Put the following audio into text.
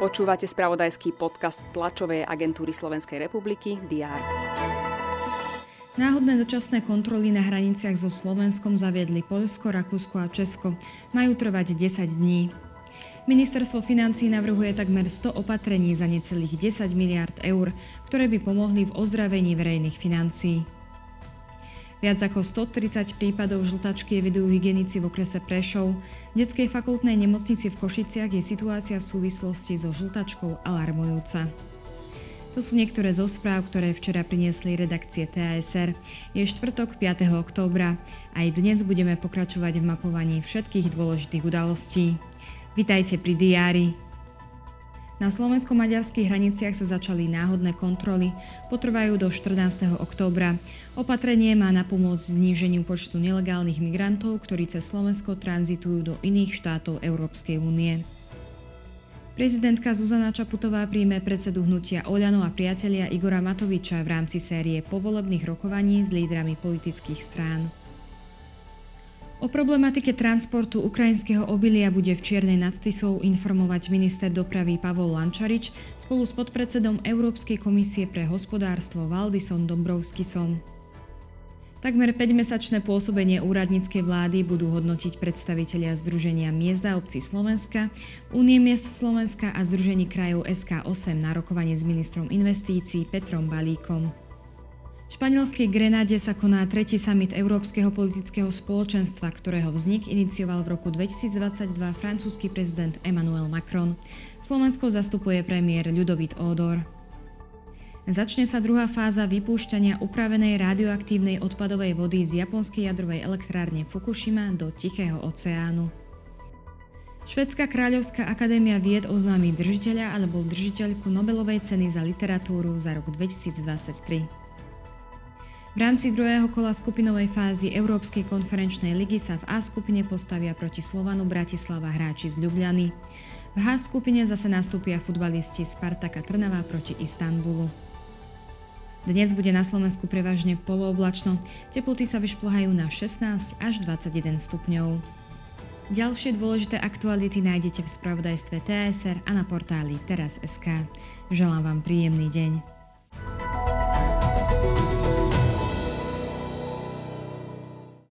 Počúvate spravodajský podcast tlačovej agentúry Slovenskej republiky DR. Náhodné dočasné kontroly na hraniciach so Slovenskom zaviedli Poľsko, Rakúsko a Česko. Majú trvať 10 dní. Ministerstvo financí navrhuje takmer 100 opatrení za necelých 10 miliard eur, ktoré by pomohli v ozdravení verejných financií. Viac ako 130 prípadov žltačky evidujú hygienici v okrese Prešov. V detskej fakultnej nemocnici v Košiciach je situácia v súvislosti so žltačkou alarmujúca. To sú niektoré zo správ, ktoré včera priniesli redakcie TASR. Je štvrtok 5. októbra. Aj dnes budeme pokračovať v mapovaní všetkých dôležitých udalostí. Vitajte pri diári. Na slovensko-maďarských hraniciach sa začali náhodné kontroly, potrvajú do 14. októbra. Opatrenie má napomôcť zníženiu počtu nelegálnych migrantov, ktorí cez Slovensko tranzitujú do iných štátov Európskej únie. Prezidentka Zuzana Čaputová príjme predsedu hnutia Oľano a priatelia Igora Matoviča v rámci série povolebných rokovaní s lídrami politických strán. O problematike transportu ukrajinského obilia bude v Čiernej nad Tisou informovať minister dopravy Pavol Lančarič spolu s podpredsedom Európskej komisie pre hospodárstvo Valdisom Dombrovskisom. Takmer 5-mesačné pôsobenie úradníckej vlády budú hodnotiť predstavitelia Združenia miest a obcí Slovenska, Únie miest Slovenska a Združení krajov SK8 na rokovanie s ministrom investícií Petrom Balíkom. Španielskej Grenáde sa koná tretí summit Európskeho politického spoločenstva, ktorého vznik inicioval v roku 2022 francúzsky prezident Emmanuel Macron. Slovensko zastupuje premiér Ľudovít Ódor. Začne sa druhá fáza vypúšťania upravenej radioaktívnej odpadovej vody z japonskej jadrovej elektrárne Fukushima do Tichého oceánu. Švedská kráľovská akadémia vied oznámi držiteľa alebo držiteľku Nobelovej ceny za literatúru za rok 2023. V rámci druhého kola skupinovej fázy Európskej konferenčnej ligy sa v A skupine postavia proti Slovanu Bratislava hráči z Ljubljany. V H skupine zase nastúpia futbalisti Spartaka Trnava proti Istanbulu. Dnes bude na Slovensku prevažne polooblačno, teploty sa vyšplhajú na 16 až 21 stupňov. Ďalšie dôležité aktuality nájdete v spravodajstve TSR a na portáli teraz.sk. Želám vám príjemný deň.